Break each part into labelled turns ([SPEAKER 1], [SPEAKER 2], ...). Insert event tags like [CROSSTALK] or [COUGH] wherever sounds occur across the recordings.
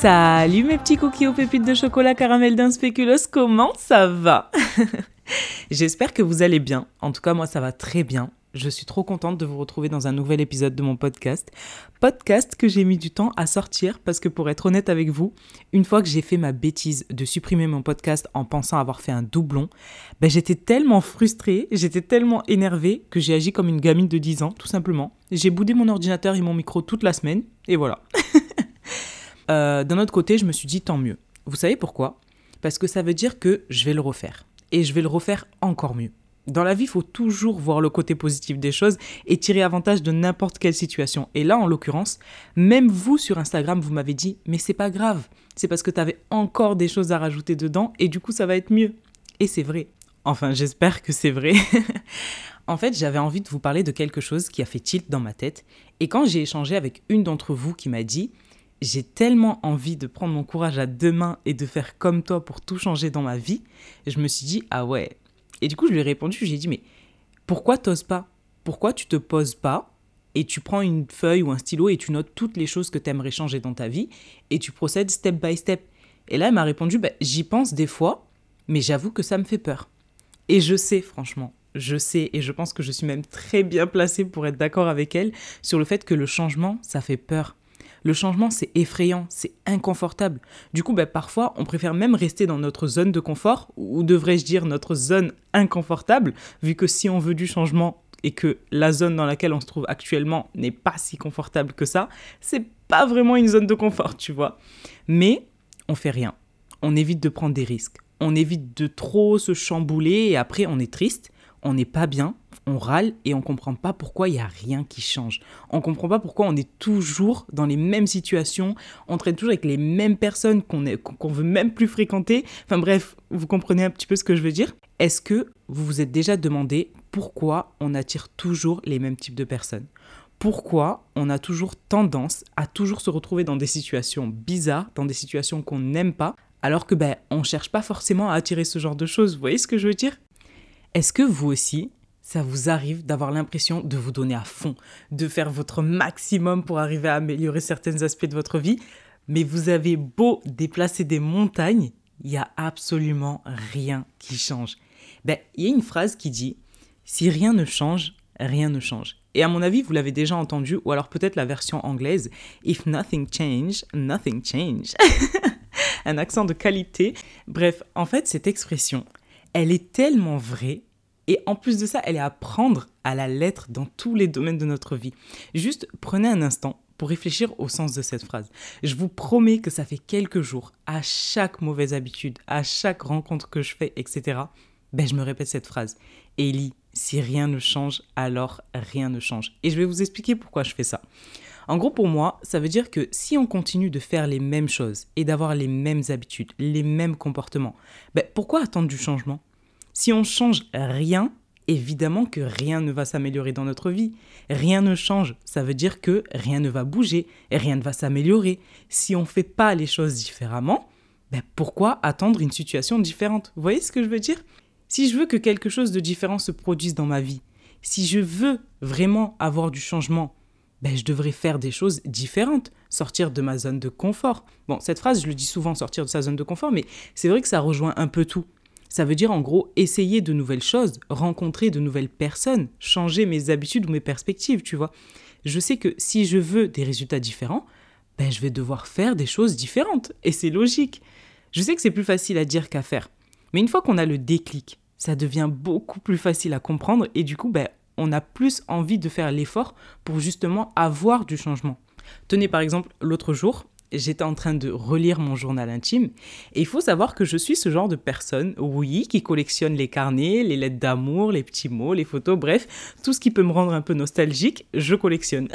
[SPEAKER 1] Salut mes petits cookies aux pépites de chocolat caramel d'un spéculoos, comment ça va? [LAUGHS] J'espère que vous allez bien. En tout cas, moi, ça va très bien. Je suis trop contente de vous retrouver dans un nouvel épisode de mon podcast. Podcast que j'ai mis du temps à sortir parce que pour être honnête avec vous, une fois que j'ai fait ma bêtise de supprimer mon podcast en pensant avoir fait un doublon, ben j'étais tellement frustrée, j'étais tellement énervée que j'ai agi comme une gamine de 10 ans, tout simplement. J'ai boudé mon ordinateur et mon micro toute la semaine et voilà. [LAUGHS] Euh, d'un autre côté, je me suis dit tant mieux. Vous savez pourquoi? Parce que ça veut dire que je vais le refaire. Et je vais le refaire encore mieux. Dans la vie, il faut toujours voir le côté positif des choses et tirer avantage de n'importe quelle situation. Et là, en l'occurrence, même vous sur Instagram, vous m'avez dit, mais c'est pas grave, c'est parce que tu avais encore des choses à rajouter dedans et du coup, ça va être mieux. Et c'est vrai. Enfin, j'espère que c'est vrai. [LAUGHS] en fait, j'avais envie de vous parler de quelque chose qui a fait tilt dans ma tête. Et quand j'ai échangé avec une d'entre vous qui m'a dit, j'ai tellement envie de prendre mon courage à deux mains et de faire comme toi pour tout changer dans ma vie, je me suis dit, ah ouais, et du coup, je lui ai répondu, j'ai dit, mais pourquoi t'oses pas? Pourquoi tu te poses pas? Et tu prends une feuille ou un stylo et tu notes toutes les choses que tu aimerais changer dans ta vie et tu procèdes step by step Et là, elle m'a répondu, bah, j'y pense des fois, mais j'avoue que ça me fait peur. Et je sais, franchement, je sais et je pense que je suis même très bien placée pour être d'accord avec elle sur le fait que le changement, ça fait peur. Le changement, c'est effrayant, c'est inconfortable. Du coup, ben, parfois, on préfère même rester dans notre zone de confort, ou devrais-je dire notre zone inconfortable, vu que si on veut du changement et que la zone dans laquelle on se trouve actuellement n'est pas si confortable que ça, c'est pas vraiment une zone de confort, tu vois. Mais on fait rien. On évite de prendre des risques. On évite de trop se chambouler et après on est triste, on n'est pas bien, on râle et on comprend pas pourquoi il y a rien qui change. On comprend pas pourquoi on est toujours dans les mêmes situations, on traîne toujours avec les mêmes personnes qu'on qu'on veut même plus fréquenter. Enfin bref, vous comprenez un petit peu ce que je veux dire? Est-ce que vous vous êtes déjà demandé pourquoi on attire toujours les mêmes types de personnes? Pourquoi on a toujours tendance à toujours se retrouver dans des situations bizarres, dans des situations qu'on n'aime pas, alors que ben on cherche pas forcément à attirer ce genre de choses? Vous voyez ce que je veux dire? Est-ce que vous aussi, ça vous arrive d'avoir l'impression de vous donner à fond, de faire votre maximum pour arriver à améliorer certains aspects de votre vie, mais vous avez beau déplacer des montagnes, il n'y a absolument rien qui change. Ben, il y a une phrase qui dit Si rien ne change, rien ne change. Et à mon avis, vous l'avez déjà entendu, ou alors peut-être la version anglaise If nothing change, nothing change. [LAUGHS] Un accent de qualité. Bref, en fait, cette expression, elle est tellement vraie et en plus de ça, elle est à prendre à la lettre dans tous les domaines de notre vie. Juste prenez un instant pour réfléchir au sens de cette phrase. Je vous promets que ça fait quelques jours, à chaque mauvaise habitude, à chaque rencontre que je fais, etc., ben je me répète cette phrase. Ellie, si rien ne change, alors rien ne change. Et je vais vous expliquer pourquoi je fais ça. En gros, pour moi, ça veut dire que si on continue de faire les mêmes choses et d'avoir les mêmes habitudes, les mêmes comportements, ben pourquoi attendre du changement? Si on change rien, évidemment que rien ne va s'améliorer dans notre vie. Rien ne change, ça veut dire que rien ne va bouger, rien ne va s'améliorer. Si on ne fait pas les choses différemment, ben pourquoi attendre une situation différente? Vous voyez ce que je veux dire? Si je veux que quelque chose de différent se produise dans ma vie, si je veux vraiment avoir du changement, ben je devrais faire des choses différentes, sortir de ma zone de confort. Bon, cette phrase, je le dis souvent, sortir de sa zone de confort, mais c'est vrai que ça rejoint un peu tout. Ça veut dire en gros essayer de nouvelles choses, rencontrer de nouvelles personnes, changer mes habitudes ou mes perspectives, tu vois. Je sais que si je veux des résultats différents, ben je vais devoir faire des choses différentes et c'est logique. Je sais que c'est plus facile à dire qu'à faire. Mais une fois qu'on a le déclic, ça devient beaucoup plus facile à comprendre et du coup ben on a plus envie de faire l'effort pour justement avoir du changement. Tenez par exemple l'autre jour, j'étais en train de relire mon journal intime. Et il faut savoir que je suis ce genre de personne, oui, qui collectionne les carnets, les lettres d'amour, les petits mots, les photos, bref, tout ce qui peut me rendre un peu nostalgique, je collectionne.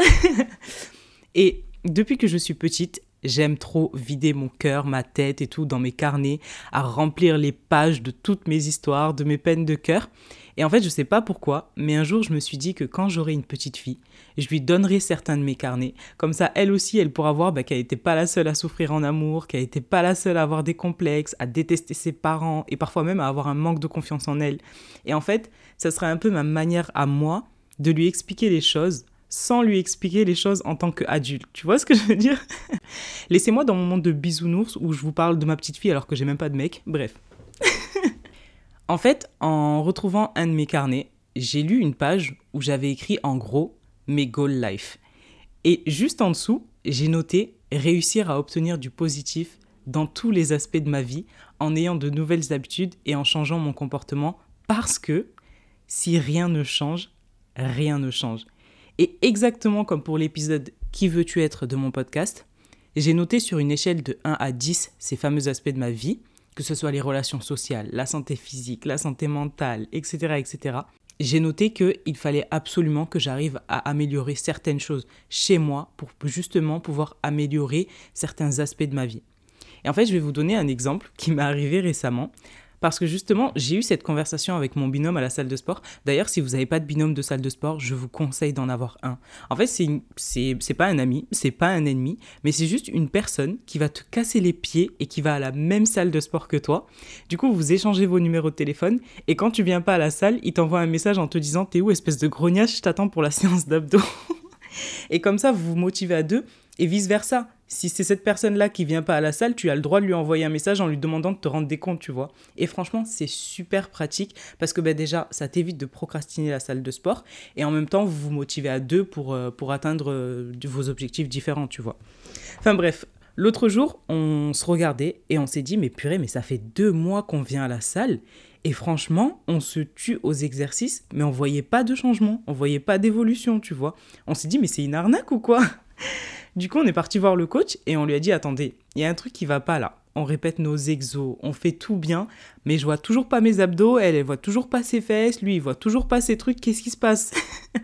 [SPEAKER 1] [LAUGHS] et depuis que je suis petite, j'aime trop vider mon cœur, ma tête et tout dans mes carnets, à remplir les pages de toutes mes histoires, de mes peines de cœur. Et en fait, je sais pas pourquoi, mais un jour, je me suis dit que quand j'aurai une petite fille, je lui donnerai certains de mes carnets. Comme ça, elle aussi, elle pourra voir bah, qu'elle n'était pas la seule à souffrir en amour, qu'elle n'était pas la seule à avoir des complexes, à détester ses parents et parfois même à avoir un manque de confiance en elle. Et en fait, ça sera un peu ma manière à moi de lui expliquer les choses sans lui expliquer les choses en tant qu'adulte. Tu vois ce que je veux dire? [LAUGHS] Laissez-moi dans mon monde de bisounours où je vous parle de ma petite fille alors que j'ai même pas de mec. Bref. En fait, en retrouvant un de mes carnets, j'ai lu une page où j'avais écrit en gros mes goal life. Et juste en dessous, j'ai noté réussir à obtenir du positif dans tous les aspects de ma vie en ayant de nouvelles habitudes et en changeant mon comportement parce que si rien ne change, rien ne change. Et exactement comme pour l'épisode Qui veux-tu être? de mon podcast, j'ai noté sur une échelle de 1 à 10 ces fameux aspects de ma vie, que ce soit les relations sociales, la santé physique, la santé mentale, etc. etc. J'ai noté qu'il fallait absolument que j'arrive à améliorer certaines choses chez moi pour justement pouvoir améliorer certains aspects de ma vie. Et en fait, je vais vous donner un exemple qui m'est arrivé récemment parce que justement, j'ai eu cette conversation avec mon binôme à la salle de sport. D'ailleurs, si vous n'avez pas de binôme de salle de sport, je vous conseille d'en avoir un. En fait, c'est, pas un ami, c'est pas un ennemi, mais c'est juste une personne qui va te casser les pieds et qui va à la même salle de sport que toi. Du coup, vous échangez vos numéros de téléphone et quand tu viens pas à la salle, il t'envoie un message en te disant T'es où, espèce de grognache, je t'attends pour la [LAUGHS] séance d'abdos. et comme ça, vous vous motivez à deux et vice versa. Si c'est cette personne-là qui vient pas à la salle, tu as le droit de lui envoyer un message en lui demandant de te rendre des comptes, tu vois. Et franchement, c'est super pratique parce que ben déjà, ça t'évite de procrastiner la salle de sport et en même temps, vous vous motivez à deux pour, euh, pour atteindre euh, vos objectifs différents, tu vois. Enfin bref, l'autre jour, on se regardait et on s'est dit, mais purée, mais ça fait deux mois qu'on vient à la salle et franchement, on se tue aux exercices, mais on voyait pas de changement, on voyait pas d'évolution, tu vois. On s'est dit, mais c'est une arnaque ou quoi? Du coup, on est parti voir le coach et on lui a dit attendez, il y a un truc qui va pas là. On répète nos exos, on fait tout bien, mais je vois toujours pas mes abdos, elle, voit toujours pas ses fesses, lui, il voit toujours pas ses trucs, qu'est-ce qui se passe? [LAUGHS]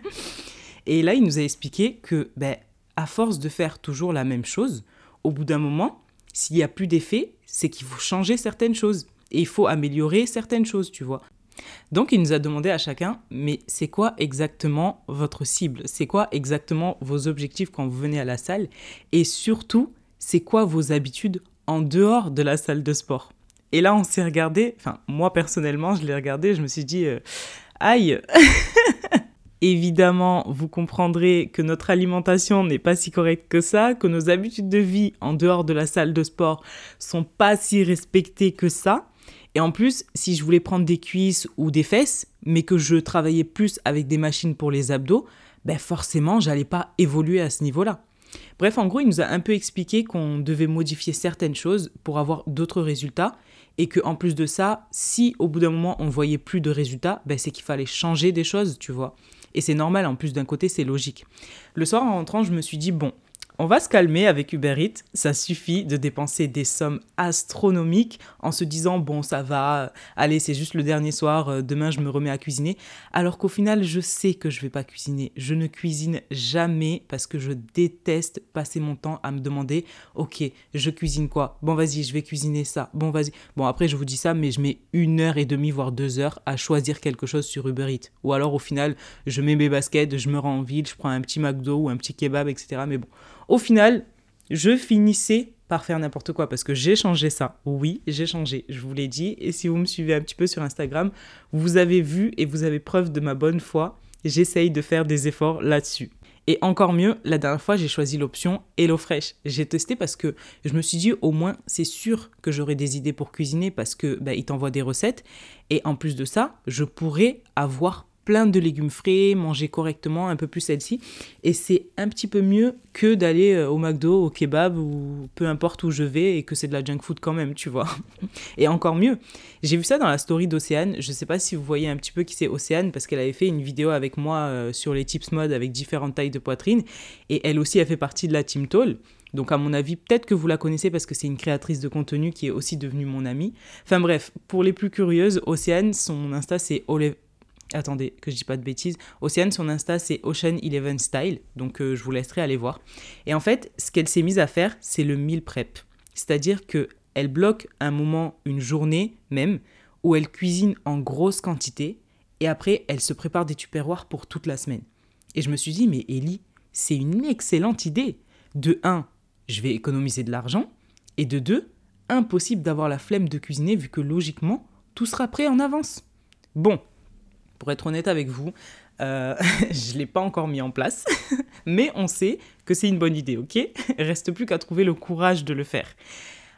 [SPEAKER 1] Et là, il nous a expliqué que, ben, à force de faire toujours la même chose, au bout d'un moment, s'il n'y a plus d'effet, c'est qu'il faut changer certaines choses. Et il faut améliorer certaines choses, tu vois. Donc il nous a demandé à chacun, mais c'est quoi exactement votre cible? C'est quoi exactement vos objectifs quand vous venez à la salle? Et surtout, c'est quoi vos habitudes en dehors de la salle de sport? Et là, on s'est regardé, enfin moi personnellement, je l'ai regardé, je me suis dit, euh, aïe! [LAUGHS] Évidemment, vous comprendrez que notre alimentation n'est pas si correcte que ça, que nos habitudes de vie en dehors de la salle de sport sont pas si respectées que ça. Et en plus, si je voulais prendre des cuisses ou des fesses, mais que je travaillais plus avec des machines pour les abdos, ben forcément, j'allais pas évoluer à ce niveau-là. Bref, en gros, il nous a un peu expliqué qu'on devait modifier certaines choses pour avoir d'autres résultats et que en plus de ça, si au bout d'un moment on voyait plus de résultats, ben c'est qu'il fallait changer des choses, tu vois. Et c'est normal, en plus d'un côté, c'est logique. Le soir en rentrant, je me suis dit bon, on va se calmer avec Uber Eats. Ça suffit de dépenser des sommes astronomiques en se disant bon ça va, allez c'est juste le dernier soir, euh, demain je me remets à cuisiner. Alors qu'au final je sais que je vais pas cuisiner. Je ne cuisine jamais parce que je déteste passer mon temps à me demander ok je cuisine quoi? Bon vas-y je vais cuisiner ça. Bon vas-y. Bon après je vous dis ça mais je mets une heure et demie voire deux heures à choisir quelque chose sur Uber Eats. Ou alors au final je mets mes baskets, je me rends en ville, je prends un petit McDo ou un petit kebab etc. Mais bon au final, je finissais par faire n'importe quoi parce que j'ai changé ça. Oui, j'ai changé, je vous l'ai dit. Et si vous me suivez un petit peu sur Instagram, vous avez vu et vous avez preuve de ma bonne foi. J'essaye de faire des efforts là-dessus. Et encore mieux, la dernière fois, j'ai choisi l'option HelloFresh. J'ai testé parce que je me suis dit, au moins, c'est sûr que j'aurai des idées pour cuisiner parce que bah, il t'envoie des recettes. Et en plus de ça, je pourrais avoir plein de légumes frais, manger correctement, un peu plus celle-ci. Et c'est un petit peu mieux que d'aller euh, au McDo, au kebab ou peu importe où je vais et que c'est de la junk food quand même, tu vois. [LAUGHS] Et encore mieux, j'ai vu ça dans la story d'Océane. Je sais pas si vous voyez un petit peu qui c'est Océane parce qu'elle avait fait une vidéo avec moi euh, sur les tips mode avec différentes tailles de poitrine. Et elle aussi a fait partie de la Team Tall. Donc à mon avis, peut-être que vous la connaissez parce que c'est une créatrice de contenu qui est aussi devenue mon amie. Enfin bref, pour les plus curieuses, Océane, son Insta c'est Attendez, que je dis pas de bêtises. Océane, son Insta, c'est Ocean Eleven Style. Donc, euh, je vous laisserai aller voir. Et en fait, ce qu'elle s'est mise à faire, c'est le meal prep. C'est-à-dire que elle bloque un moment, une journée même, où elle cuisine en grosse quantité. Et après, elle se prépare des tupperwares pour toute la semaine. Et je me suis dit, mais Ellie, c'est une excellente idée. De 1, je vais économiser de l'argent. Et de 2, impossible d'avoir la flemme de cuisiner vu que logiquement, tout sera prêt en avance. Bon, pour être honnête avec vous, Euh, [LAUGHS] je ne l'ai pas encore mis en place, [LAUGHS] mais on sait que c'est une bonne idée, ok? [LAUGHS] Reste plus qu'à trouver le courage de le faire.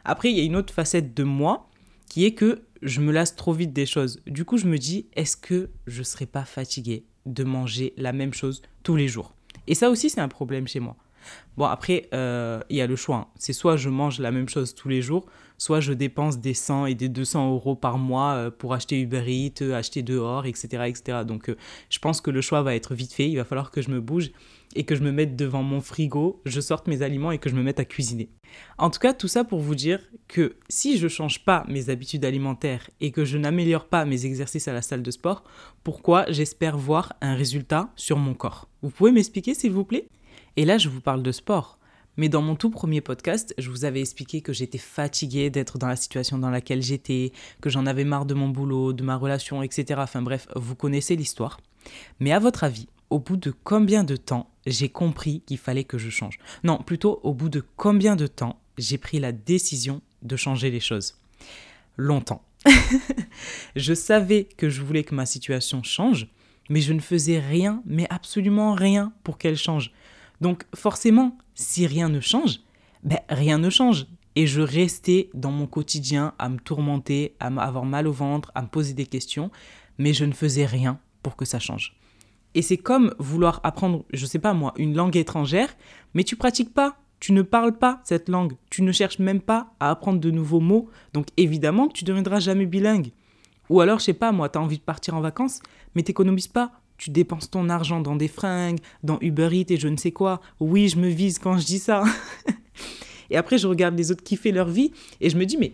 [SPEAKER 1] Après, il y a une autre facette de moi qui est que je me lasse trop vite des choses. Du coup, je me dis, est-ce que je ne serais pas fatiguée de manger la même chose tous les jours? Et ça aussi, c'est un problème chez moi. Bon, après, euh, il y a le choix. Hein. C'est soit je mange la même chose tous les jours, soit je dépense des 100 et des 200 euros par mois euh, pour acheter Uber Eats, euh, acheter dehors, etc. etc. Donc, je pense que le choix va être vite fait. Il va falloir que je me bouge et que je me mette devant mon frigo, je sorte mes aliments et que je me mette à cuisiner. En tout cas, tout ça pour vous dire que si je ne change pas mes habitudes alimentaires et que je n'améliore pas mes exercices à la salle de sport, pourquoi j'espère voir un résultat sur mon corps? Vous pouvez m'expliquer s'il vous plaît? Et là, je vous parle de sport. Mais dans mon tout premier podcast, je vous avais expliqué que j'étais fatiguée d'être dans la situation dans laquelle j'étais, que j'en avais marre de mon boulot, de ma relation, etc. Enfin bref, vous connaissez l'histoire. Mais à votre avis, au bout de combien de temps j'ai compris qu'il fallait que je change? Non, plutôt au bout de combien de temps j'ai pris la décision de changer les choses? Longtemps. [LAUGHS] je savais que je voulais que ma situation change, mais je ne faisais rien, mais absolument rien pour qu'elle change. Donc forcément, si rien ne change, ben rien ne change. Et je restais dans mon quotidien à me tourmenter, à avoir mal au ventre, à me poser des questions, mais je ne faisais rien pour que ça change. Et c'est comme vouloir apprendre, je ne sais pas moi, une langue étrangère, mais tu pratiques pas, tu ne parles pas cette langue, tu ne cherches même pas à apprendre de nouveaux mots, donc évidemment que tu ne deviendras jamais bilingue. Ou alors, je sais pas moi, tu as envie de partir en vacances, mais t'économises pas, tu dépenses ton argent dans des fringues, dans Uber Eats et je ne sais quoi. Oui, je me vise quand je dis ça. [LAUGHS] et après, je regarde les autres kiffer leur vie et je me dis, mais,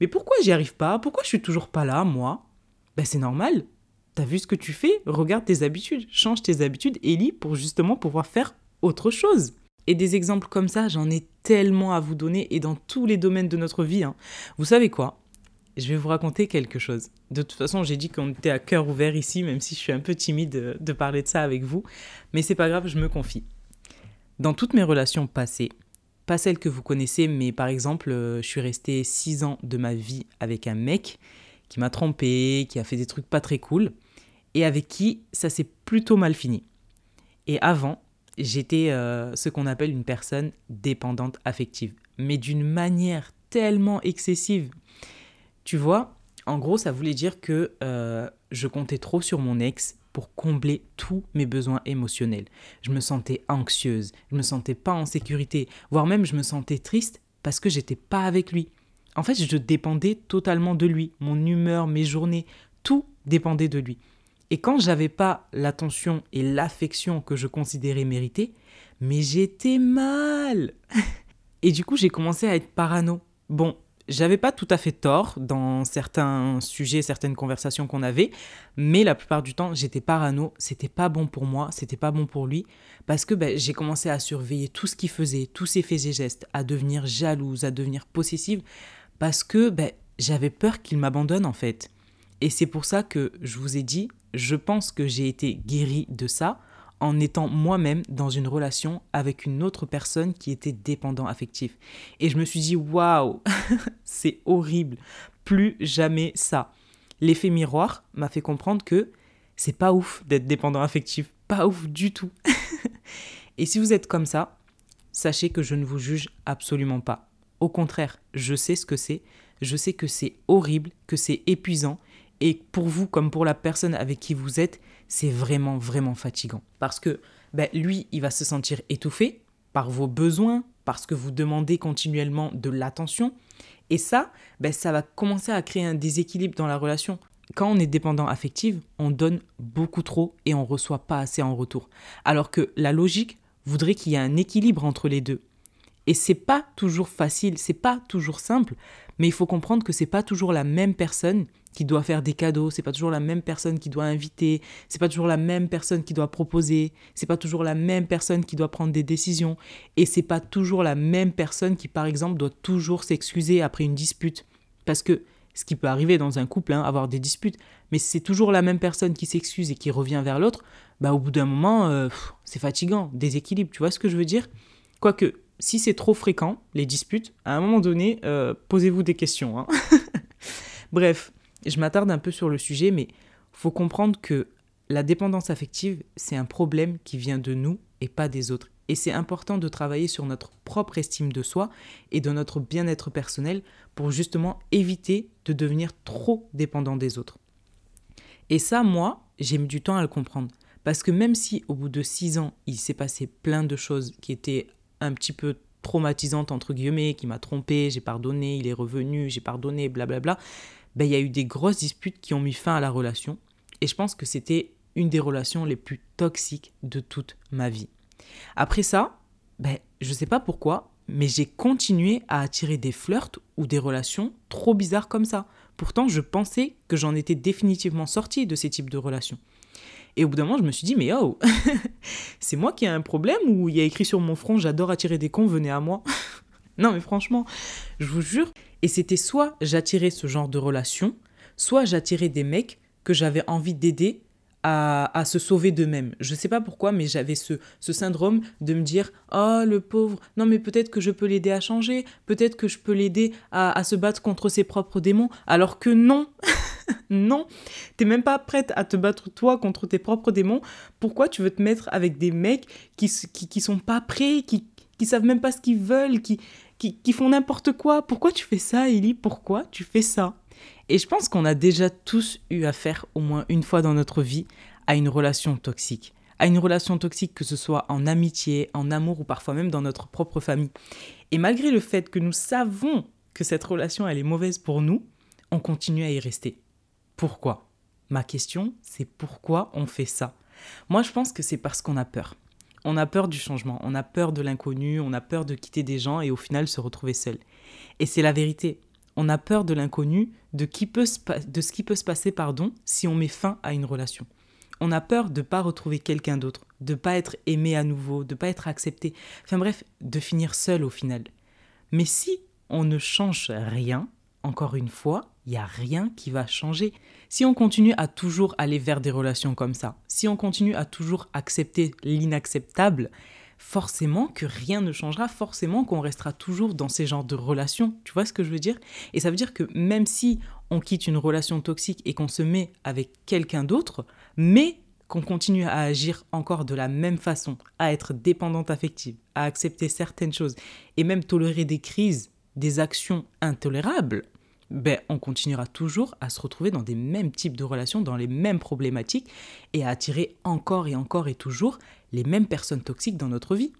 [SPEAKER 1] mais pourquoi j'y arrive pas? Pourquoi je suis toujours pas là, moi? Ben, c'est normal. T'as vu ce que tu fais? Regarde tes habitudes, change tes habitudes, Ellie, pour justement pouvoir faire autre chose. Et des exemples comme ça, j'en ai tellement à vous donner et dans tous les domaines de notre vie. Hein. Vous savez quoi? Je vais vous raconter quelque chose. De toute façon, j'ai dit qu'on était à cœur ouvert ici, même si je suis un peu timide de, parler de ça avec vous. Mais c'est pas grave, je me confie. Dans toutes mes relations passées, pas celles que vous connaissez, mais par exemple, euh, je suis restée six ans de ma vie avec un mec qui m'a trompé, qui a fait des trucs pas très cool, et avec qui ça s'est plutôt mal fini. Et avant, j'étais euh, ce qu'on appelle une personne dépendante affective, mais d'une manière tellement excessive tu vois, en gros, ça voulait dire que euh, je comptais trop sur mon ex pour combler tous mes besoins émotionnels. Je me sentais anxieuse, je me sentais pas en sécurité, voire même je me sentais triste parce que j'étais pas avec lui. En fait, je dépendais totalement de lui. Mon humeur, mes journées, tout dépendait de lui. Et quand j'avais pas l'attention et l'affection que je considérais méritée, mais j'étais mal. [LAUGHS] et du coup, j'ai commencé à être parano. Bon, j'avais pas tout à fait tort dans certains sujets, certaines conversations qu'on avait, mais la plupart du temps, j'étais parano, c'était pas bon pour moi, c'était pas bon pour lui, parce que ben, j'ai commencé à surveiller tout ce qu'il faisait, tous ses faits et gestes, à devenir jalouse, à devenir possessive, parce que ben, j'avais peur qu'il m'abandonne en fait. Et c'est pour ça que je vous ai dit, je pense que j'ai été guérie de ça en étant moi-même dans une relation avec une autre personne qui était dépendant affectif. Et je me suis dit, waouh, [LAUGHS] c'est horrible, plus jamais ça. L'effet miroir m'a fait comprendre que c'est pas ouf d'être dépendant affectif, pas ouf du tout. [LAUGHS] Et si vous êtes comme ça, sachez que je ne vous juge absolument pas. Au contraire, je sais ce que c'est, je sais que c'est horrible, que c'est épuisant, et pour vous comme pour la personne avec qui vous êtes, c'est vraiment, vraiment fatigant. Parce que ben, lui, il va se sentir étouffé par vos besoins, parce que vous demandez continuellement de l'attention. Et ça, ben, ça va commencer à créer un déséquilibre dans la relation. Quand on est dépendant affectif, on donne beaucoup trop et on reçoit pas assez en retour. Alors que la logique voudrait qu'il y ait un équilibre entre les deux. Et c'est pas toujours facile, c'est pas toujours simple, mais il faut comprendre que c'est pas toujours la même personne qui doit faire des cadeaux, c'est pas toujours la même personne qui doit inviter, c'est pas toujours la même personne qui doit proposer, c'est pas toujours la même personne qui doit prendre des décisions et c'est pas toujours la même personne qui par exemple doit toujours s'excuser après une dispute parce que ce qui peut arriver dans un couple, hein, avoir des disputes, mais c'est toujours la même personne qui s'excuse et qui revient vers l'autre, bah au bout d'un moment, euh, c'est fatigant, déséquilibre, tu vois ce que je veux dire? Quoique, si c'est trop fréquent, les disputes, à un moment donné, euh, posez-vous des questions. Hein. [LAUGHS] Bref, je m'attarde un peu sur le sujet, mais faut comprendre que la dépendance affective, c'est un problème qui vient de nous et pas des autres. Et c'est important de travailler sur notre propre estime de soi et de notre bien-être personnel pour justement éviter de devenir trop dépendant des autres. Et ça, moi, j'ai mis du temps à le comprendre. Parce que même si au bout de six ans, il s'est passé plein de choses qui étaient un petit peu traumatisantes, entre guillemets, qui m'a trompé, j'ai pardonné, il est revenu, j'ai pardonné, blablabla, ben, il y a eu des grosses disputes qui ont mis fin à la relation. Et je pense que c'était une des relations les plus toxiques de toute ma vie. Après ça, ben, je ne sais pas pourquoi, mais j'ai continué à attirer des flirts ou des relations trop bizarres comme ça. Pourtant, je pensais que j'en étais définitivement sortie de ces types de relations. Et au bout d'un moment, je me suis dit, mais oh, [LAUGHS] c'est moi qui ai un problème ou il y a écrit sur mon front, j'adore attirer des cons, venez à moi. Non, mais franchement, je vous jure. Et c'était soit j'attirais ce genre de relation, soit j'attirais des mecs que j'avais envie d'aider à, se sauver d'eux-mêmes. Je ne sais pas pourquoi, mais j'avais ce, syndrome de me dire Oh, le pauvre, non, mais peut-être que je peux l'aider à changer, peut-être que je peux l'aider à, à, se battre contre ses propres démons, alors que non [LAUGHS] Non T'es même pas prête à te battre toi contre tes propres démons. Pourquoi tu veux te mettre avec des mecs qui, qui, qui sont pas prêts, qui, qui savent même pas ce qu'ils veulent, qui, qui, qui font n'importe quoi Pourquoi tu fais ça, Ellie Pourquoi tu fais ça? Et je pense qu'on a déjà tous eu affaire au moins une fois dans notre vie à une relation toxique. À une relation toxique, que ce soit en amitié, en amour ou parfois même dans notre propre famille. Et malgré le fait que nous savons que cette relation elle est mauvaise pour nous, on continue à y rester. Pourquoi? Ma question, c'est pourquoi on fait ça? Moi, je pense que c'est parce qu'on a peur. On a peur du changement, on a peur de l'inconnu, on a peur de quitter des gens et au final se retrouver seul. Et c'est la vérité on a peur de l'inconnu, de, de ce qui peut se passer pardon, si on met fin à une relation. On a peur de ne pas retrouver quelqu'un d'autre, de ne pas être aimé à nouveau, de ne pas être accepté, enfin bref, de finir seul au final. Mais si on ne change rien, encore une fois, il n'y a rien qui va changer. Si on continue à toujours aller vers des relations comme ça, si on continue à toujours accepter l'inacceptable, forcément que rien ne changera, forcément qu'on restera toujours dans ces genres de relations. Tu vois ce que je veux dire? Et ça veut dire que même si on quitte une relation toxique et qu'on se met avec quelqu'un d'autre, mais qu'on continue à agir encore de la même façon, à être dépendante affective, à accepter certaines choses et même tolérer des crises, des actions intolérables, ben, on continuera toujours à se retrouver dans des mêmes types de relations, dans les mêmes problématiques et à attirer encore et encore et toujours les mêmes personnes toxiques dans notre vie.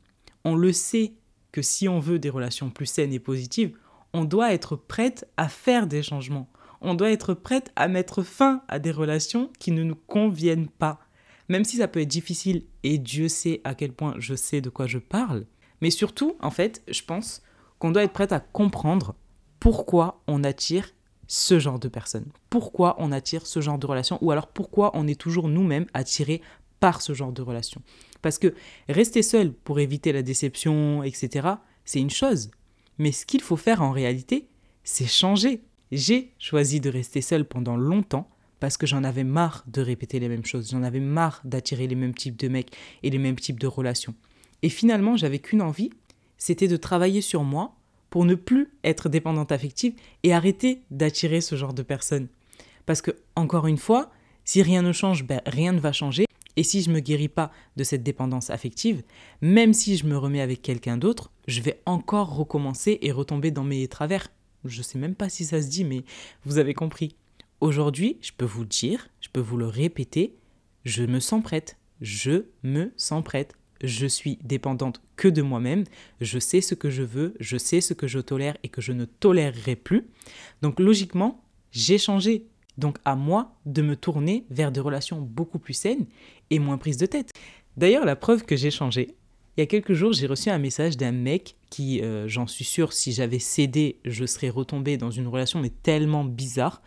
[SPEAKER 1] On le sait que si on veut des relations plus saines et positives, on doit être prête à faire des changements. On doit être prête à mettre fin à des relations qui ne nous conviennent pas. Même si ça peut être difficile, et Dieu sait à quel point je sais de quoi je parle. Mais surtout, en fait, je pense qu'on doit être prête à comprendre pourquoi on attire ce genre de personnes, pourquoi on attire ce genre de relations, ou alors pourquoi on est toujours nous-mêmes attirés par ce genre de relations? Parce que rester seul pour éviter la déception, etc., c'est une chose. Mais ce qu'il faut faire en réalité, c'est changer. J'ai choisi de rester seul pendant longtemps parce que j'en avais marre de répéter les mêmes choses, j'en avais marre d'attirer les mêmes types de mecs et les mêmes types de relations. Et finalement, j'avais qu'une envie, c'était de travailler sur moi pour ne plus être dépendante affective et arrêter d'attirer ce genre de personnes. Parce que, encore une fois, si rien ne change, ben, rien ne va changer. Et si je ne me guéris pas de cette dépendance affective, même si je me remets avec quelqu'un d'autre, je vais encore recommencer et retomber dans mes travers. Je ne sais même pas si ça se dit, mais vous avez compris. Aujourd'hui, je peux vous dire, je peux vous le répéter, je me sens prête. Je me sens prête je suis dépendante que de moi-même, je sais ce que je veux, je sais ce que je tolère et que je ne tolérerai plus. Donc logiquement, j'ai changé. Donc à moi de me tourner vers des relations beaucoup plus saines et moins prises de tête. D'ailleurs, la preuve que j'ai changé, il y a quelques jours, j'ai reçu un message d'un mec qui, euh, j'en suis sûr, si j'avais cédé, je serais retombée dans une relation, mais tellement bizarre.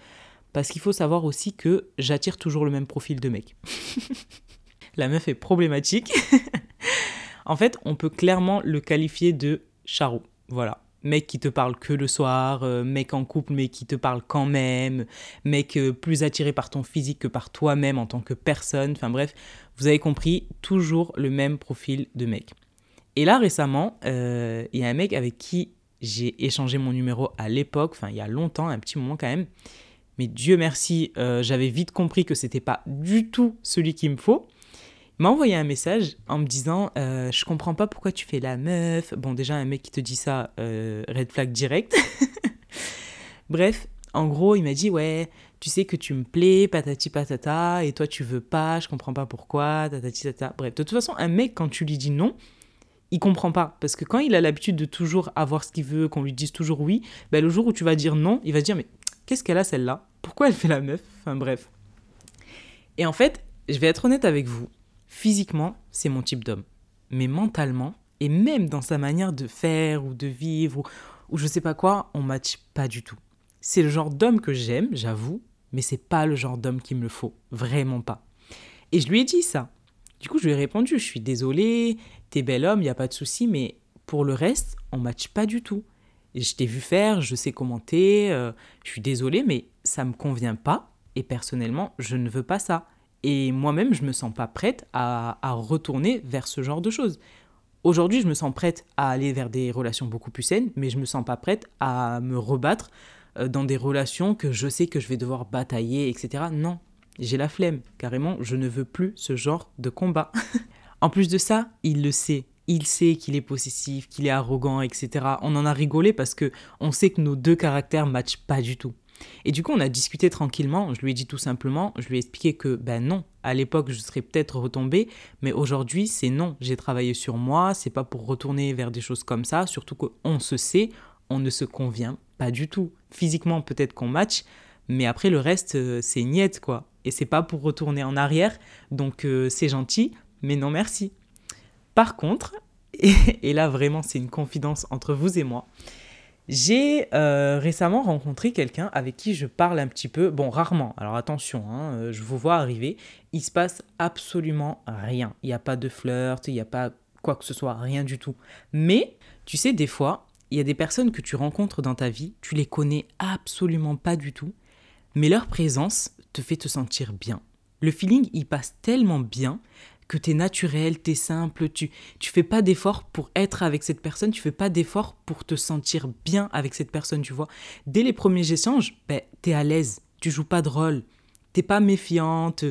[SPEAKER 1] Parce qu'il faut savoir aussi que j'attire toujours le même profil de mec. [LAUGHS] la meuf est problématique. [LAUGHS] En fait, on peut clairement le qualifier de charou. Voilà. Mec qui te parle que le soir, euh, mec en couple mais qui te parle quand même, mec euh, plus attiré par ton physique que par toi-même en tant que personne. Enfin bref, vous avez compris, toujours le même profil de mec. Et là récemment, euh, il y a un mec avec qui j'ai échangé mon numéro à l'époque, enfin il y a longtemps, un petit moment quand même. mais Dieu merci, j'avais vite compris que c'était pas du tout celui qu'il me faut. M'a envoyé un message en me disant euh, Je comprends pas pourquoi tu fais la meuf. Bon, déjà, un mec qui te dit ça, euh, red flag direct. [LAUGHS] Bref, en gros, il m'a dit Ouais, tu sais que tu me plais, patati patata, et toi tu veux pas, je comprends pas pourquoi, tatati tata. Bref, de toute façon, un mec, quand tu lui dis non, il comprend pas. Parce que quand il a l'habitude de toujours avoir ce qu'il veut, qu'on lui dise toujours oui, ben le jour où tu vas dire non, il va se dire Mais qu'est-ce qu'elle a celle-là? Pourquoi elle fait la meuf? Enfin bref. Et en fait, je vais être honnête avec vous. Physiquement, c'est mon type d'homme. Mais mentalement, et même dans sa manière de faire ou de vivre, ou, ou je sais pas quoi, on match pas du tout. C'est le genre d'homme que j'aime, j'avoue, mais c'est pas le genre d'homme qu'il me faut. Vraiment pas. Et je lui ai dit ça. Du coup, je lui ai répondu Je suis désolée, t'es bel homme, y a pas de souci, mais pour le reste, on match pas du tout. Je t'ai vu faire, je sais comment t'es, euh, je suis désolée, mais ça me convient pas. Et personnellement, je ne veux pas ça. Et moi-même, je me sens pas prête à, retourner vers ce genre de choses. Aujourd'hui, je me sens prête à aller vers des relations beaucoup plus saines, mais je me sens pas prête à me rebattre euh, dans des relations que je sais que je vais devoir batailler, etc. Non, j'ai la flemme. Carrément, je ne veux plus ce genre de combat. [LAUGHS] en plus de ça, il le sait. Il sait qu'il est possessif, qu'il est arrogant, etc. On en a rigolé parce que on sait que nos deux caractères matchent pas du tout. Et du coup, on a discuté tranquillement. Je lui ai dit tout simplement, je lui ai expliqué que ben non, à l'époque, je serais peut-être retombée, mais aujourd'hui, c'est non. J'ai travaillé sur moi, c'est pas pour retourner vers des choses comme ça, surtout qu'on se sait, on ne se convient pas du tout. Physiquement, peut-être qu'on match, mais après, le reste, euh, c'est niette, quoi. Et c'est pas pour retourner en arrière, donc euh, c'est gentil, mais non merci. Par contre, [LAUGHS] et, là vraiment, c'est une confidence entre vous et moi, j'ai euh, récemment rencontré quelqu'un avec qui je parle un petit peu, bon rarement, alors attention, hein, je vous vois arriver, il se passe absolument rien. Il n'y a pas de flirt, il n'y a pas quoi que ce soit, rien du tout. Mais, tu sais, des fois, il y a des personnes que tu rencontres dans ta vie, tu les connais absolument pas du tout, mais leur présence te fait te sentir bien. Le feeling, il passe tellement bien que tu es naturel, tu es simple, tu tu fais pas d'effort pour être avec cette personne, tu fais pas d'effort pour te sentir bien avec cette personne, tu vois. Dès les premiers échanges, ben, tu es à l'aise, tu joues pas de rôle, t'es pas méfiante,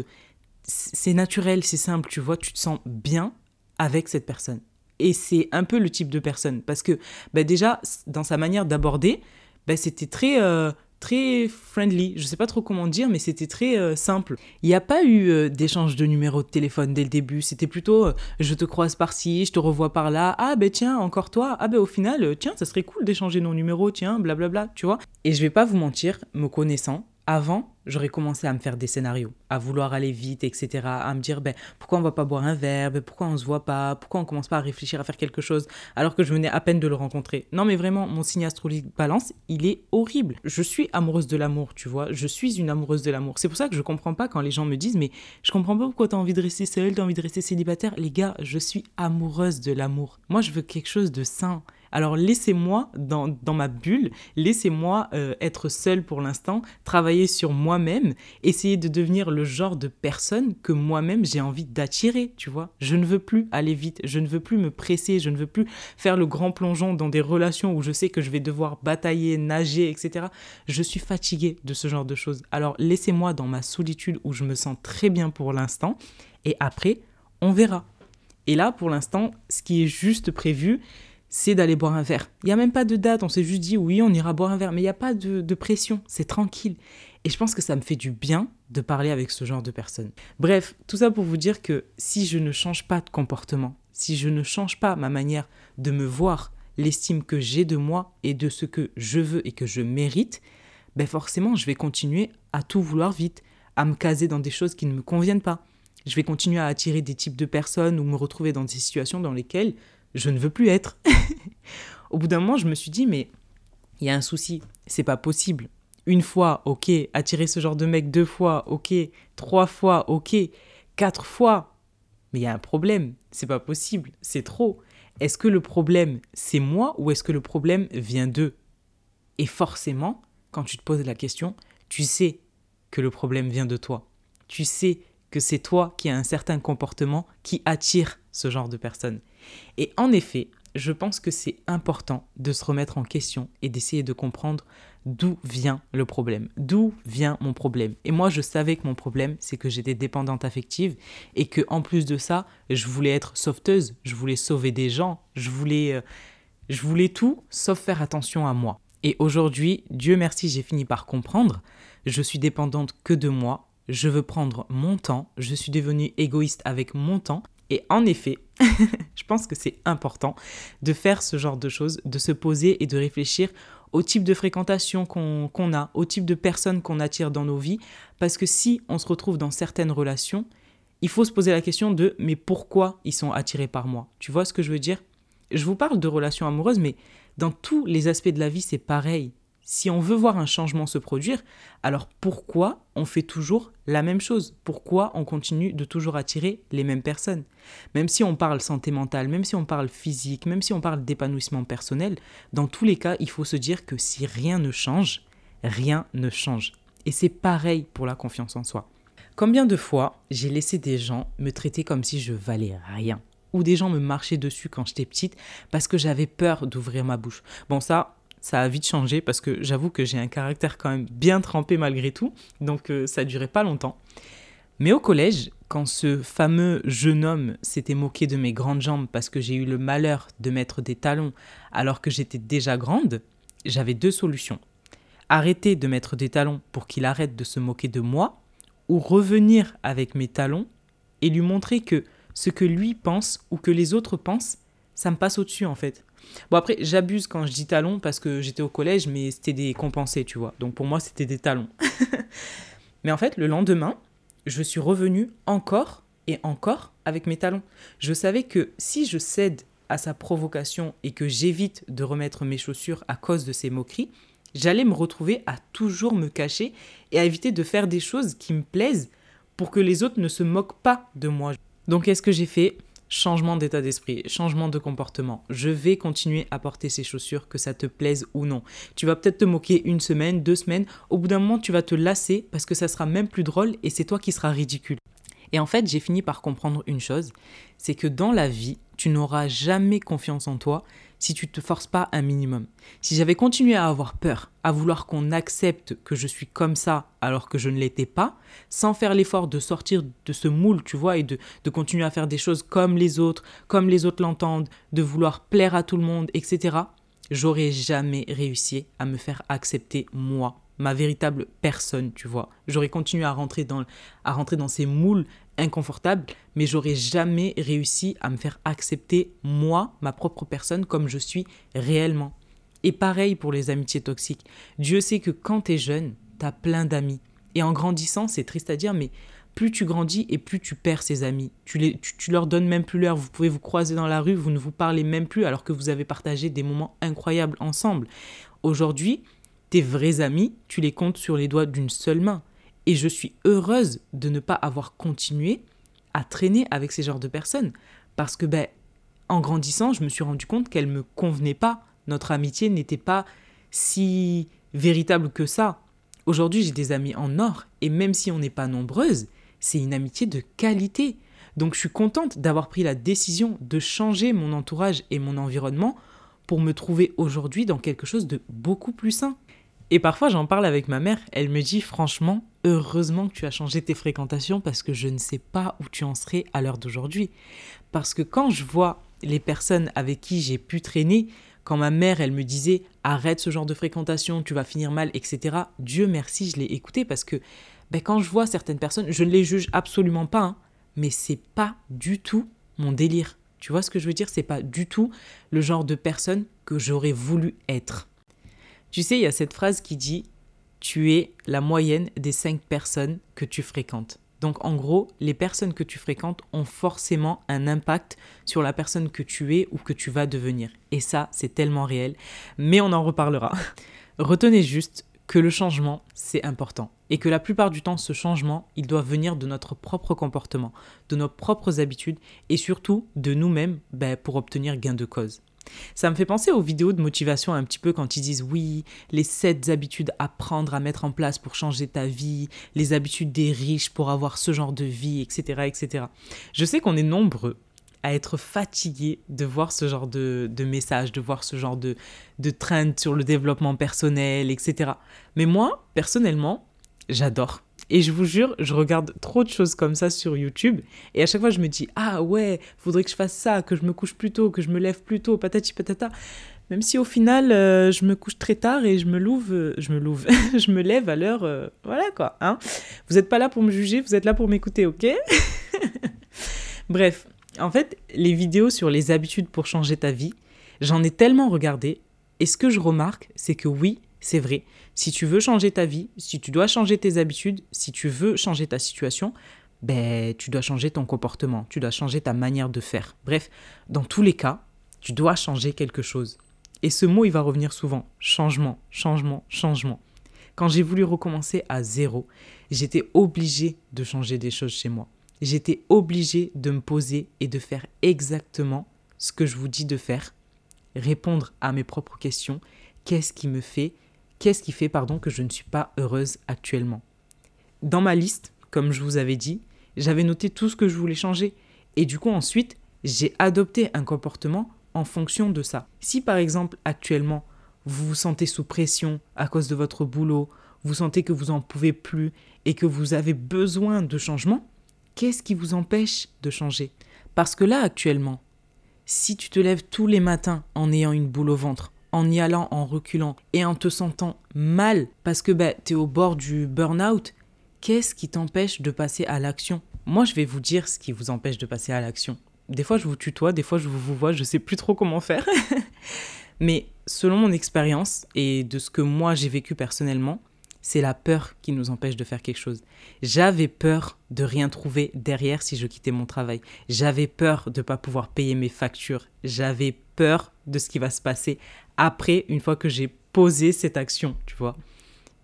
[SPEAKER 1] c'est naturel, c'est simple, tu vois, tu te sens bien avec cette personne. Et c'est un peu le type de personne. Parce que bah déjà, dans sa manière d'aborder, bah c'était très, euh, très friendly. Je sais pas trop comment dire, mais c'était très euh, simple. Il n'y a pas eu euh, d'échange de numéro de téléphone dès le début. C'était plutôt je te croise par-ci, je te revois par-là. Ah ben tiens, encore toi. Ah ben au final, tiens, ça serait cool d'échanger nos numéros, tiens, blablabla, tu vois. Et je vais pas vous mentir, me connaissant, avant, j'aurais commencé à me faire des scénarios, à vouloir aller vite, etc., à me dire ben, pourquoi on va pas boire un verre, ben, pourquoi on se voit pas, pourquoi on commence pas à réfléchir à faire quelque chose alors que je venais à peine de le rencontrer. Non mais vraiment, mon signe astrologique balance, il est horrible. Je suis amoureuse de l'amour, tu vois, je suis une amoureuse de l'amour. C'est pour ça que je comprends pas quand les gens me disent mais je comprends pas pourquoi tu as envie de rester seule, as envie de rester célibataire. Les gars, je suis amoureuse de l'amour. Moi, je veux quelque chose de sain. Alors laissez-moi dans, ma bulle, laissez-moi euh, être seule pour l'instant, travailler sur moi-même, essayer de devenir le genre de personne que moi-même j'ai envie d'attirer, tu vois. Je ne veux plus aller vite, je ne veux plus me presser, je ne veux plus faire le grand plongeon dans des relations où je sais que je vais devoir batailler, nager, etc. Je suis fatiguée de ce genre de choses. Alors laissez-moi dans ma solitude où je me sens très bien pour l'instant, et après, on verra. Et là, pour l'instant, ce qui est juste prévu, c'est d'aller boire un verre. Il n'y a même pas de date, on s'est juste dit oui, on ira boire un verre, mais il n'y a pas de, pression, c'est tranquille. Et je pense que ça me fait du bien de parler avec ce genre de personnes. Bref, tout ça pour vous dire que si je ne change pas de comportement, si je ne change pas ma manière de me voir, l'estime que j'ai de moi et de ce que je veux et que je mérite, ben forcément, je vais continuer à tout vouloir vite, à me caser dans des choses qui ne me conviennent pas. Je vais continuer à attirer des types de personnes ou me retrouver dans des situations dans lesquelles je ne veux plus être. [LAUGHS] Au bout d'un moment, je me suis dit, mais il y a un souci, c'est pas possible. Une fois, ok, attirer ce genre de mec deux fois, ok, trois fois, ok, quatre fois, mais il y a un problème, c'est pas possible, c'est trop. Est-ce que le problème, c'est moi ou est-ce que le problème vient d'eux? Et forcément, quand tu te poses la question, tu sais que le problème vient de toi. Tu sais que c'est toi qui as un certain comportement qui attire ce genre de personnes. Et en effet, je pense que c'est important de se remettre en question et d'essayer de comprendre d'où vient le problème, d'où vient mon problème. Et moi, je savais que mon problème, c'est que j'étais dépendante affective et que en plus de ça, je voulais être sauveteuse, je voulais sauver des gens, je voulais, euh, je voulais tout sauf faire attention à moi. Et aujourd'hui, Dieu merci, j'ai fini par comprendre. Je suis dépendante que de moi. Je veux prendre mon temps. Je suis devenue égoïste avec mon temps. Et en effet, [LAUGHS] je pense que c'est important de faire ce genre de choses, de se poser et de réfléchir au type de fréquentation qu'on a, au type de personnes qu'on attire dans nos vies. Parce que si on se retrouve dans certaines relations, il faut se poser la question de mais pourquoi ils sont attirés par moi? Tu vois ce que je veux dire? Je vous parle de relations amoureuses, mais dans tous les aspects de la vie, c'est pareil. Si on veut voir un changement se produire, alors pourquoi on fait toujours la même chose? Pourquoi on continue de toujours attirer les mêmes personnes? Même si on parle santé mentale, même si on parle physique, même si on parle d'épanouissement personnel, dans tous les cas, il faut se dire que si rien ne change, rien ne change. Et c'est pareil pour la confiance en soi. Combien de fois j'ai laissé des gens me traiter comme si je valais rien? Ou des gens me marchaient dessus quand j'étais petite parce que j'avais peur d'ouvrir ma bouche? Bon ça, ça a vite changé parce que j'avoue que j'ai un caractère quand même bien trempé malgré tout, donc euh, ça durait pas longtemps. Mais au collège, quand ce fameux jeune homme s'était moqué de mes grandes jambes parce que j'ai eu le malheur de mettre des talons alors que j'étais déjà grande, j'avais deux solutions. Arrêter de mettre des talons pour qu'il arrête de se moquer de moi, ou revenir avec mes talons et lui montrer que ce que lui pense ou que les autres pensent, ça me passe au-dessus en fait. Bon, après, j'abuse quand je dis talons parce que j'étais au collège, mais c'était des compensés, tu vois. Donc pour moi, c'était des talons. [LAUGHS] mais en fait, le lendemain, je suis revenue encore et encore avec mes talons. Je savais que si je cède à sa provocation et que j'évite de remettre mes chaussures à cause de ses moqueries, j'allais me retrouver à toujours me cacher et à éviter de faire des choses qui me plaisent pour que les autres ne se moquent pas de moi. Donc qu'est-ce que j'ai fait? Changement d'état d'esprit, changement de comportement. Je vais continuer à porter ces chaussures, que ça te plaise ou non. Tu vas peut-être te moquer une semaine, deux semaines, au bout d'un moment tu vas te lasser parce que ça sera même plus drôle et c'est toi qui seras ridicule. Et en fait, j'ai fini par comprendre une chose, c'est que dans la vie, tu n'auras jamais confiance en toi si tu ne te forces pas un minimum. Si j'avais continué à avoir peur, à vouloir qu'on accepte que je suis comme ça alors que je ne l'étais pas, sans faire l'effort de sortir de ce moule, tu vois, et de, de continuer à faire des choses comme les autres, comme les autres l'entendent, de vouloir plaire à tout le monde, etc., j'aurais jamais réussi à me faire accepter moi ma véritable personne, tu vois. J'aurais continué à rentrer dans, à rentrer dans ces moules inconfortables, mais j'aurais jamais réussi à me faire accepter moi, ma propre personne, comme je suis réellement. Et pareil pour les amitiés toxiques. Dieu sait que quand tu es jeune, tu as plein d'amis. Et en grandissant, c'est triste à dire, mais plus tu grandis et plus tu perds ces amis. Tu, les, tu, tu leur donnes même plus l'heure. Vous pouvez vous croiser dans la rue, vous ne vous parlez même plus alors que vous avez partagé des moments incroyables ensemble. Aujourd'hui, tes vrais amis, tu les comptes sur les doigts d'une seule main. Et je suis heureuse de ne pas avoir continué à traîner avec ces genres de personnes. Parce que, ben, en grandissant, je me suis rendu compte qu'elle ne me convenait pas. Notre amitié n'était pas si véritable que ça. Aujourd'hui, j'ai des amis en or, et même si on n'est pas nombreuses, c'est une amitié de qualité. Donc je suis contente d'avoir pris la décision de changer mon entourage et mon environnement pour me trouver aujourd'hui dans quelque chose de beaucoup plus sain. Et parfois, j'en parle avec ma mère, elle me dit franchement, heureusement que tu as changé tes fréquentations parce que je ne sais pas où tu en serais à l'heure d'aujourd'hui. Parce que quand je vois les personnes avec qui j'ai pu traîner, quand ma mère, elle me disait arrête ce genre de fréquentation, tu vas finir mal, etc. Dieu merci, je l'ai écouté parce que ben, quand je vois certaines personnes, je ne les juge absolument pas, hein, mais c'est pas du tout mon délire. Tu vois ce que je veux dire? C'est pas du tout le genre de personne que j'aurais voulu être. Tu sais, il y a cette phrase qui dit Tu es la moyenne des cinq personnes que tu fréquentes. Donc en gros, les personnes que tu fréquentes ont forcément un impact sur la personne que tu es ou que tu vas devenir. Et ça, c'est tellement réel. Mais on en reparlera. [LAUGHS] Retenez juste que le changement, c'est important. Et que la plupart du temps, ce changement, il doit venir de notre propre comportement, de nos propres habitudes et surtout de nous-mêmes ben, pour obtenir gain de cause. Ça me fait penser aux vidéos de motivation un petit peu quand ils disent oui, les 7 habitudes à prendre, à mettre en place pour changer ta vie, les habitudes des riches pour avoir ce genre de vie, etc. etc. Je sais qu'on est nombreux à être fatiguée de voir ce genre de, de messages, de voir ce genre de, de trend sur le développement personnel, etc. Mais moi, personnellement, j'adore. Et je vous jure, je regarde trop de choses comme ça sur YouTube. Et à chaque fois, je me dis, ah ouais, faudrait que je fasse ça, que je me couche plus tôt, que je me lève plus tôt, patati patata. Même si au final, euh, je me couche très tard et je me louve, euh, je me louve, [LAUGHS] je me lève à l'heure, euh, voilà quoi. Hein vous n'êtes pas là pour me juger, vous êtes là pour m'écouter, ok? [LAUGHS] Bref, en fait, les vidéos sur les habitudes pour changer ta vie, j'en ai tellement regardé. Et ce que je remarque, c'est que oui, c'est vrai. Si tu veux changer ta vie, si tu dois changer tes habitudes, si tu veux changer ta situation, ben, tu dois changer ton comportement, tu dois changer ta manière de faire. Bref, dans tous les cas, tu dois changer quelque chose. Et ce mot, il va revenir souvent. Changement, changement, changement. Quand j'ai voulu recommencer à zéro, j'étais obligée de changer des choses chez moi. J'étais obligée de me poser et de faire exactement ce que je vous dis de faire. Répondre à mes propres questions. Qu'est-ce qui me fait Qu'est-ce qui fait, pardon, que je ne suis pas heureuse actuellement? Dans ma liste, comme je vous avais dit, j'avais noté tout ce que je voulais changer. Et du coup, ensuite, j'ai adopté un comportement en fonction de ça. Si par exemple, actuellement, vous vous sentez sous pression à cause de votre boulot, vous sentez que vous n'en pouvez plus et que vous avez besoin de changement, qu'est-ce qui vous empêche de changer? Parce que là, actuellement, si tu te lèves tous les matins en ayant une boule au ventre, en y allant en reculant et en te sentant mal parce que bah, tu es au bord du burn-out, qu'est-ce qui t'empêche de passer à l'action? Moi, je vais vous dire ce qui vous empêche de passer à l'action. Des fois, je vous tutoie, des fois, je vous vois, je sais plus trop comment faire. [LAUGHS] Mais selon mon expérience et de ce que moi j'ai vécu personnellement, c'est la peur qui nous empêche de faire quelque chose. J'avais peur de rien trouver derrière si je quittais mon travail. J'avais peur de ne pas pouvoir payer mes factures. J'avais peur de ce qui va se passer après, une fois que j'ai posé cette action, tu vois.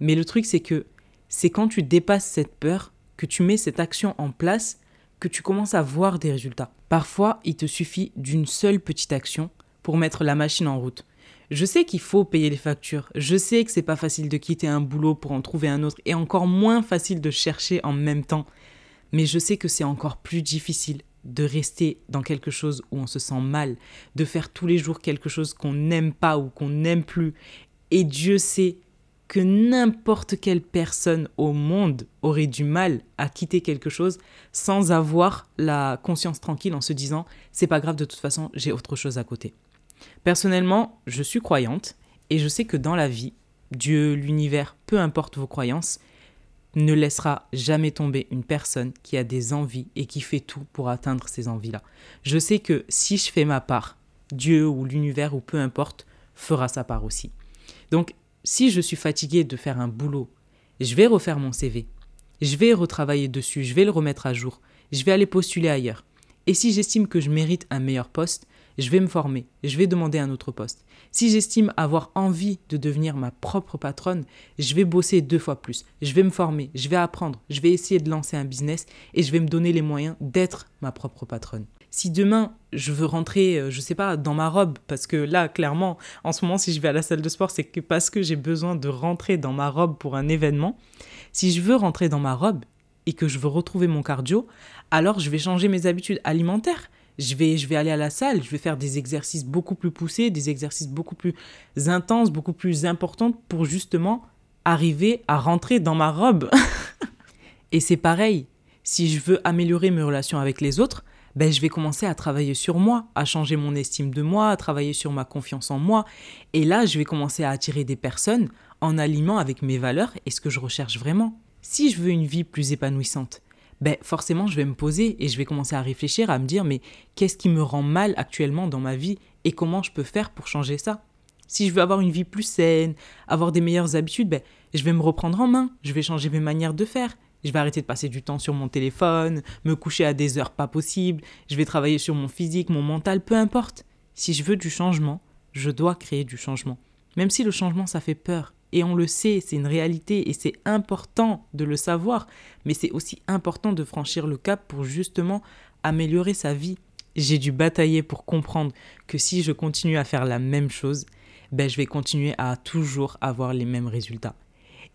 [SPEAKER 1] Mais le truc, c'est que c'est quand tu dépasses cette peur, que tu mets cette action en place, que tu commences à voir des résultats. Parfois, il te suffit d'une seule petite action pour mettre la machine en route. Je sais qu'il faut payer les factures. Je sais que c'est pas facile de quitter un boulot pour en trouver un autre et encore moins facile de chercher en même temps. Mais je sais que c'est encore plus difficile de rester dans quelque chose où on se sent mal, de faire tous les jours quelque chose qu'on n'aime pas ou qu'on n'aime plus. Et Dieu sait que n'importe quelle personne au monde aurait du mal à quitter quelque chose sans avoir la conscience tranquille en se disant c'est pas grave de toute façon, j'ai autre chose à côté. Personnellement, je suis croyante et je sais que dans la vie, Dieu, l'univers, peu importe vos croyances, ne laissera jamais tomber une personne qui a des envies et qui fait tout pour atteindre ces envies-là. Je sais que si je fais ma part, Dieu ou l'univers ou peu importe fera sa part aussi. Donc, si je suis fatigué de faire un boulot, je vais refaire mon CV. Je vais retravailler dessus, je vais le remettre à jour. Je vais aller postuler ailleurs. Et si j'estime que je mérite un meilleur poste, je vais me former, je vais demander un autre poste. Si j'estime avoir envie de devenir ma propre patronne, je vais bosser deux fois plus, je vais me former, je vais apprendre, je vais essayer de lancer un business et je vais me donner les moyens d'être ma propre patronne. Si demain je veux rentrer, euh, je sais pas, dans ma robe, parce que là, clairement, en ce moment, si je vais à la salle de sport, c'est que parce que j'ai besoin de rentrer dans ma robe pour un événement. Si je veux rentrer dans ma robe et que je veux retrouver mon cardio, alors je vais changer mes habitudes alimentaires je vais, je vais aller à la salle, je vais faire des exercices beaucoup plus poussés, des exercices beaucoup plus intenses, beaucoup plus importants pour justement arriver à rentrer dans ma robe. [LAUGHS] Et c'est pareil, si je veux améliorer mes relations avec les autres, ben, je vais commencer à travailler sur moi, à changer mon estime de moi, à travailler sur ma confiance en moi. Et là, je vais commencer à attirer des personnes en aliment avec mes valeurs et ce que je recherche vraiment. Si je veux une vie plus épanouissante, ben forcément je vais me poser et je vais commencer à réfléchir, à me dire mais qu'est-ce qui me rend mal actuellement dans ma vie et comment je peux faire pour changer ça? Si je veux avoir une vie plus saine, avoir des meilleures habitudes, ben, je vais me reprendre en main, je vais changer mes manières de faire. Je vais arrêter de passer du temps sur mon téléphone, me coucher à des heures pas possibles, je vais travailler sur mon physique, mon mental, peu importe. Si je veux du changement, je dois créer du changement. Même si le changement, ça fait peur. Et on le sait, c'est une réalité et c'est important de le savoir, mais c'est aussi important de franchir le cap pour justement améliorer sa vie. J'ai dû batailler pour comprendre que si je continue à faire la même chose, ben je vais continuer à toujours avoir les mêmes résultats.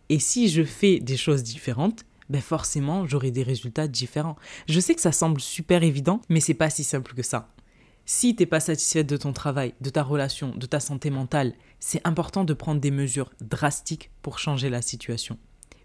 [SPEAKER 1] Et si je fais des choses différentes, ben forcément, j'aurai des résultats différents. Je sais que ça semble super évident, mais c'est pas si simple que ça. Si t'es pas satisfaite de ton travail, de ta relation, de ta santé mentale, c'est important de prendre des mesures drastiques pour changer la situation.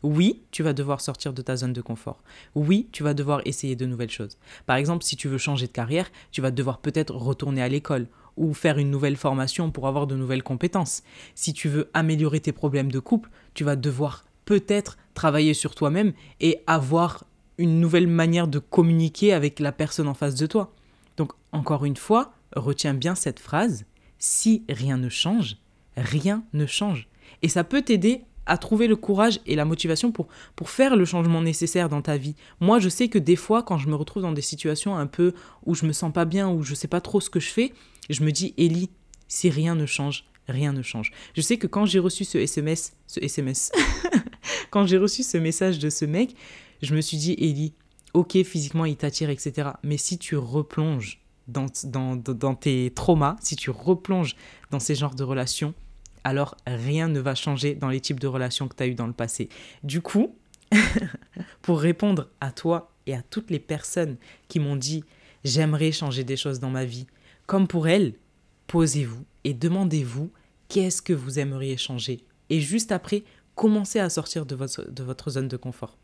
[SPEAKER 1] Oui, tu vas devoir sortir de ta zone de confort. Oui, tu vas devoir essayer de nouvelles choses. Par exemple, si tu veux changer de carrière, tu vas devoir peut-être retourner à l'école ou faire une nouvelle formation pour avoir de nouvelles compétences. Si tu veux améliorer tes problèmes de couple, tu vas devoir peut-être travailler sur toi-même et avoir une nouvelle manière de communiquer avec la personne en face de toi. Donc, encore une fois, retiens bien cette phrase. Si rien ne change, rien ne change. Et ça peut t'aider à trouver le courage et la motivation pour, faire le changement nécessaire dans ta vie. Moi, je sais que des fois, quand je me retrouve dans des situations un peu où je me sens pas bien, où je sais pas trop ce que je fais, je me dis, Ellie, si rien ne change, rien ne change. Je sais que quand j'ai reçu ce SMS, ce SMS, [LAUGHS] quand j'ai reçu ce message de ce mec, je me suis dit, Ellie, ok, physiquement il t'attire, etc. Mais si tu replonges dans, tes traumas, si tu replonges dans ces genres de relations, alors rien ne va changer dans les types de relations que tu as eues dans le passé. Du coup, [LAUGHS] pour répondre à toi et à toutes les personnes qui m'ont dit j'aimerais changer des choses dans ma vie, comme pour elles, posez-vous et demandez-vous qu'est-ce que vous aimeriez changer? Et juste après, commencez à sortir de votre zone de confort.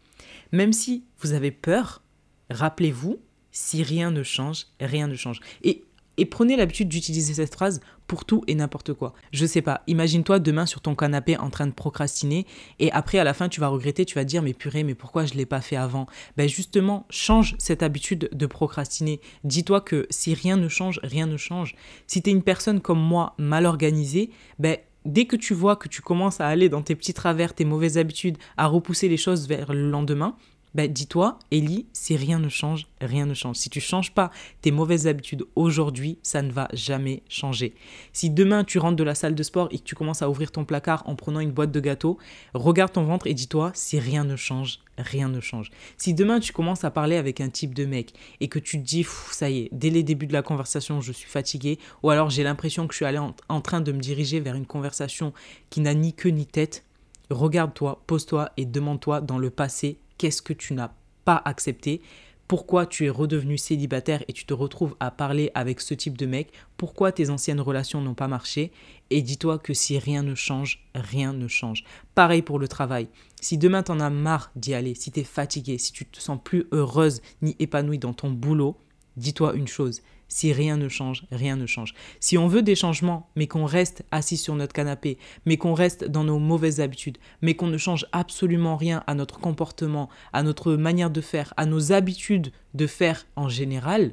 [SPEAKER 1] Même si vous avez peur, rappelez-vous, si rien ne change, rien ne change. Et et prenez l'habitude d'utiliser cette phrase pour tout et n'importe quoi. Je sais pas, imagine-toi demain sur ton canapé en train de procrastiner et après à la fin tu vas regretter, tu vas dire mais purée, mais pourquoi je l'ai pas fait avant? Ben justement, change cette habitude de procrastiner. Dis-toi que si rien ne change, rien ne change. Si tu es une personne comme moi mal organisée, ben dès que tu vois que tu commences à aller dans tes petits travers, tes mauvaises habitudes, à repousser les choses vers le lendemain, bah, dis-toi, Ellie, si rien ne change, rien ne change. Si tu changes pas tes mauvaises habitudes aujourd'hui, ça ne va jamais changer. Si demain tu rentres de la salle de sport et que tu commences à ouvrir ton placard en prenant une boîte de gâteaux, regarde ton ventre et dis-toi, si rien ne change, rien ne change. Si demain tu commences à parler avec un type de mec et que tu te dis, ça y est, dès les débuts de la conversation, je suis fatigué, ou alors j'ai l'impression que je suis allé en train de me diriger vers une conversation qui n'a ni queue ni tête, regarde-toi, pose-toi et demande-toi dans le passé qu'est-ce que tu n'as pas accepté, pourquoi tu es redevenu célibataire et tu te retrouves à parler avec ce type de mec, pourquoi tes anciennes relations n'ont pas marché, et dis-toi que si rien ne change, rien ne change. Pareil pour le travail. Si demain t'en as marre d'y aller, si tu es fatigué, si tu te sens plus heureuse ni épanouie dans ton boulot, dis-toi une chose, si rien ne change, rien ne change. Si on veut des changements, mais qu'on reste assis sur notre canapé, mais qu'on reste dans nos mauvaises habitudes, mais qu'on ne change absolument rien à notre comportement, à notre manière de faire, à nos habitudes de faire en général,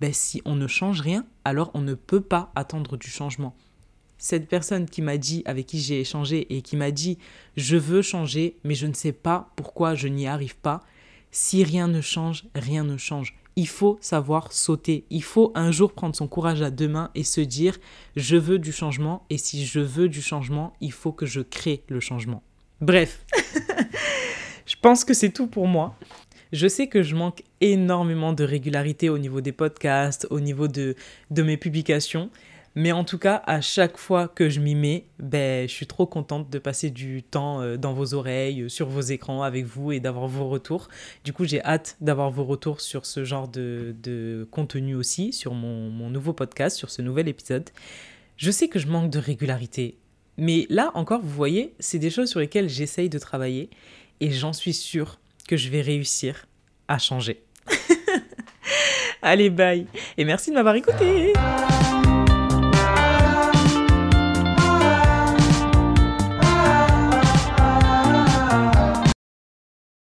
[SPEAKER 1] ben si on ne change rien, alors on ne peut pas attendre du changement. Cette personne qui m'a dit, avec qui j'ai échangé et qui m'a dit je veux changer, mais je ne sais pas pourquoi je n'y arrive pas, si rien ne change, rien ne change il faut savoir sauter. Il faut un jour prendre son courage à deux mains et se dire je veux du changement et si je veux du changement, il faut que je crée le changement. Bref, [LAUGHS] je pense que c'est tout pour moi. Je sais que je manque énormément de régularité au niveau des podcasts, au niveau de, de mes publications. Mais en tout cas, à chaque fois que je m'y mets, ben, je suis trop contente de passer du temps euh, dans vos oreilles, euh, sur vos écrans avec vous et d'avoir vos retours. Du coup, j'ai hâte d'avoir vos retours sur ce genre de, de contenu aussi, sur mon, mon nouveau podcast, sur ce nouvel épisode. Je sais que je manque de régularité. Mais là encore, vous voyez, c'est des choses sur lesquelles j'essaye de travailler et j'en suis sûre que je vais réussir à changer. [LAUGHS] Allez, bye et merci de m'avoir écouté.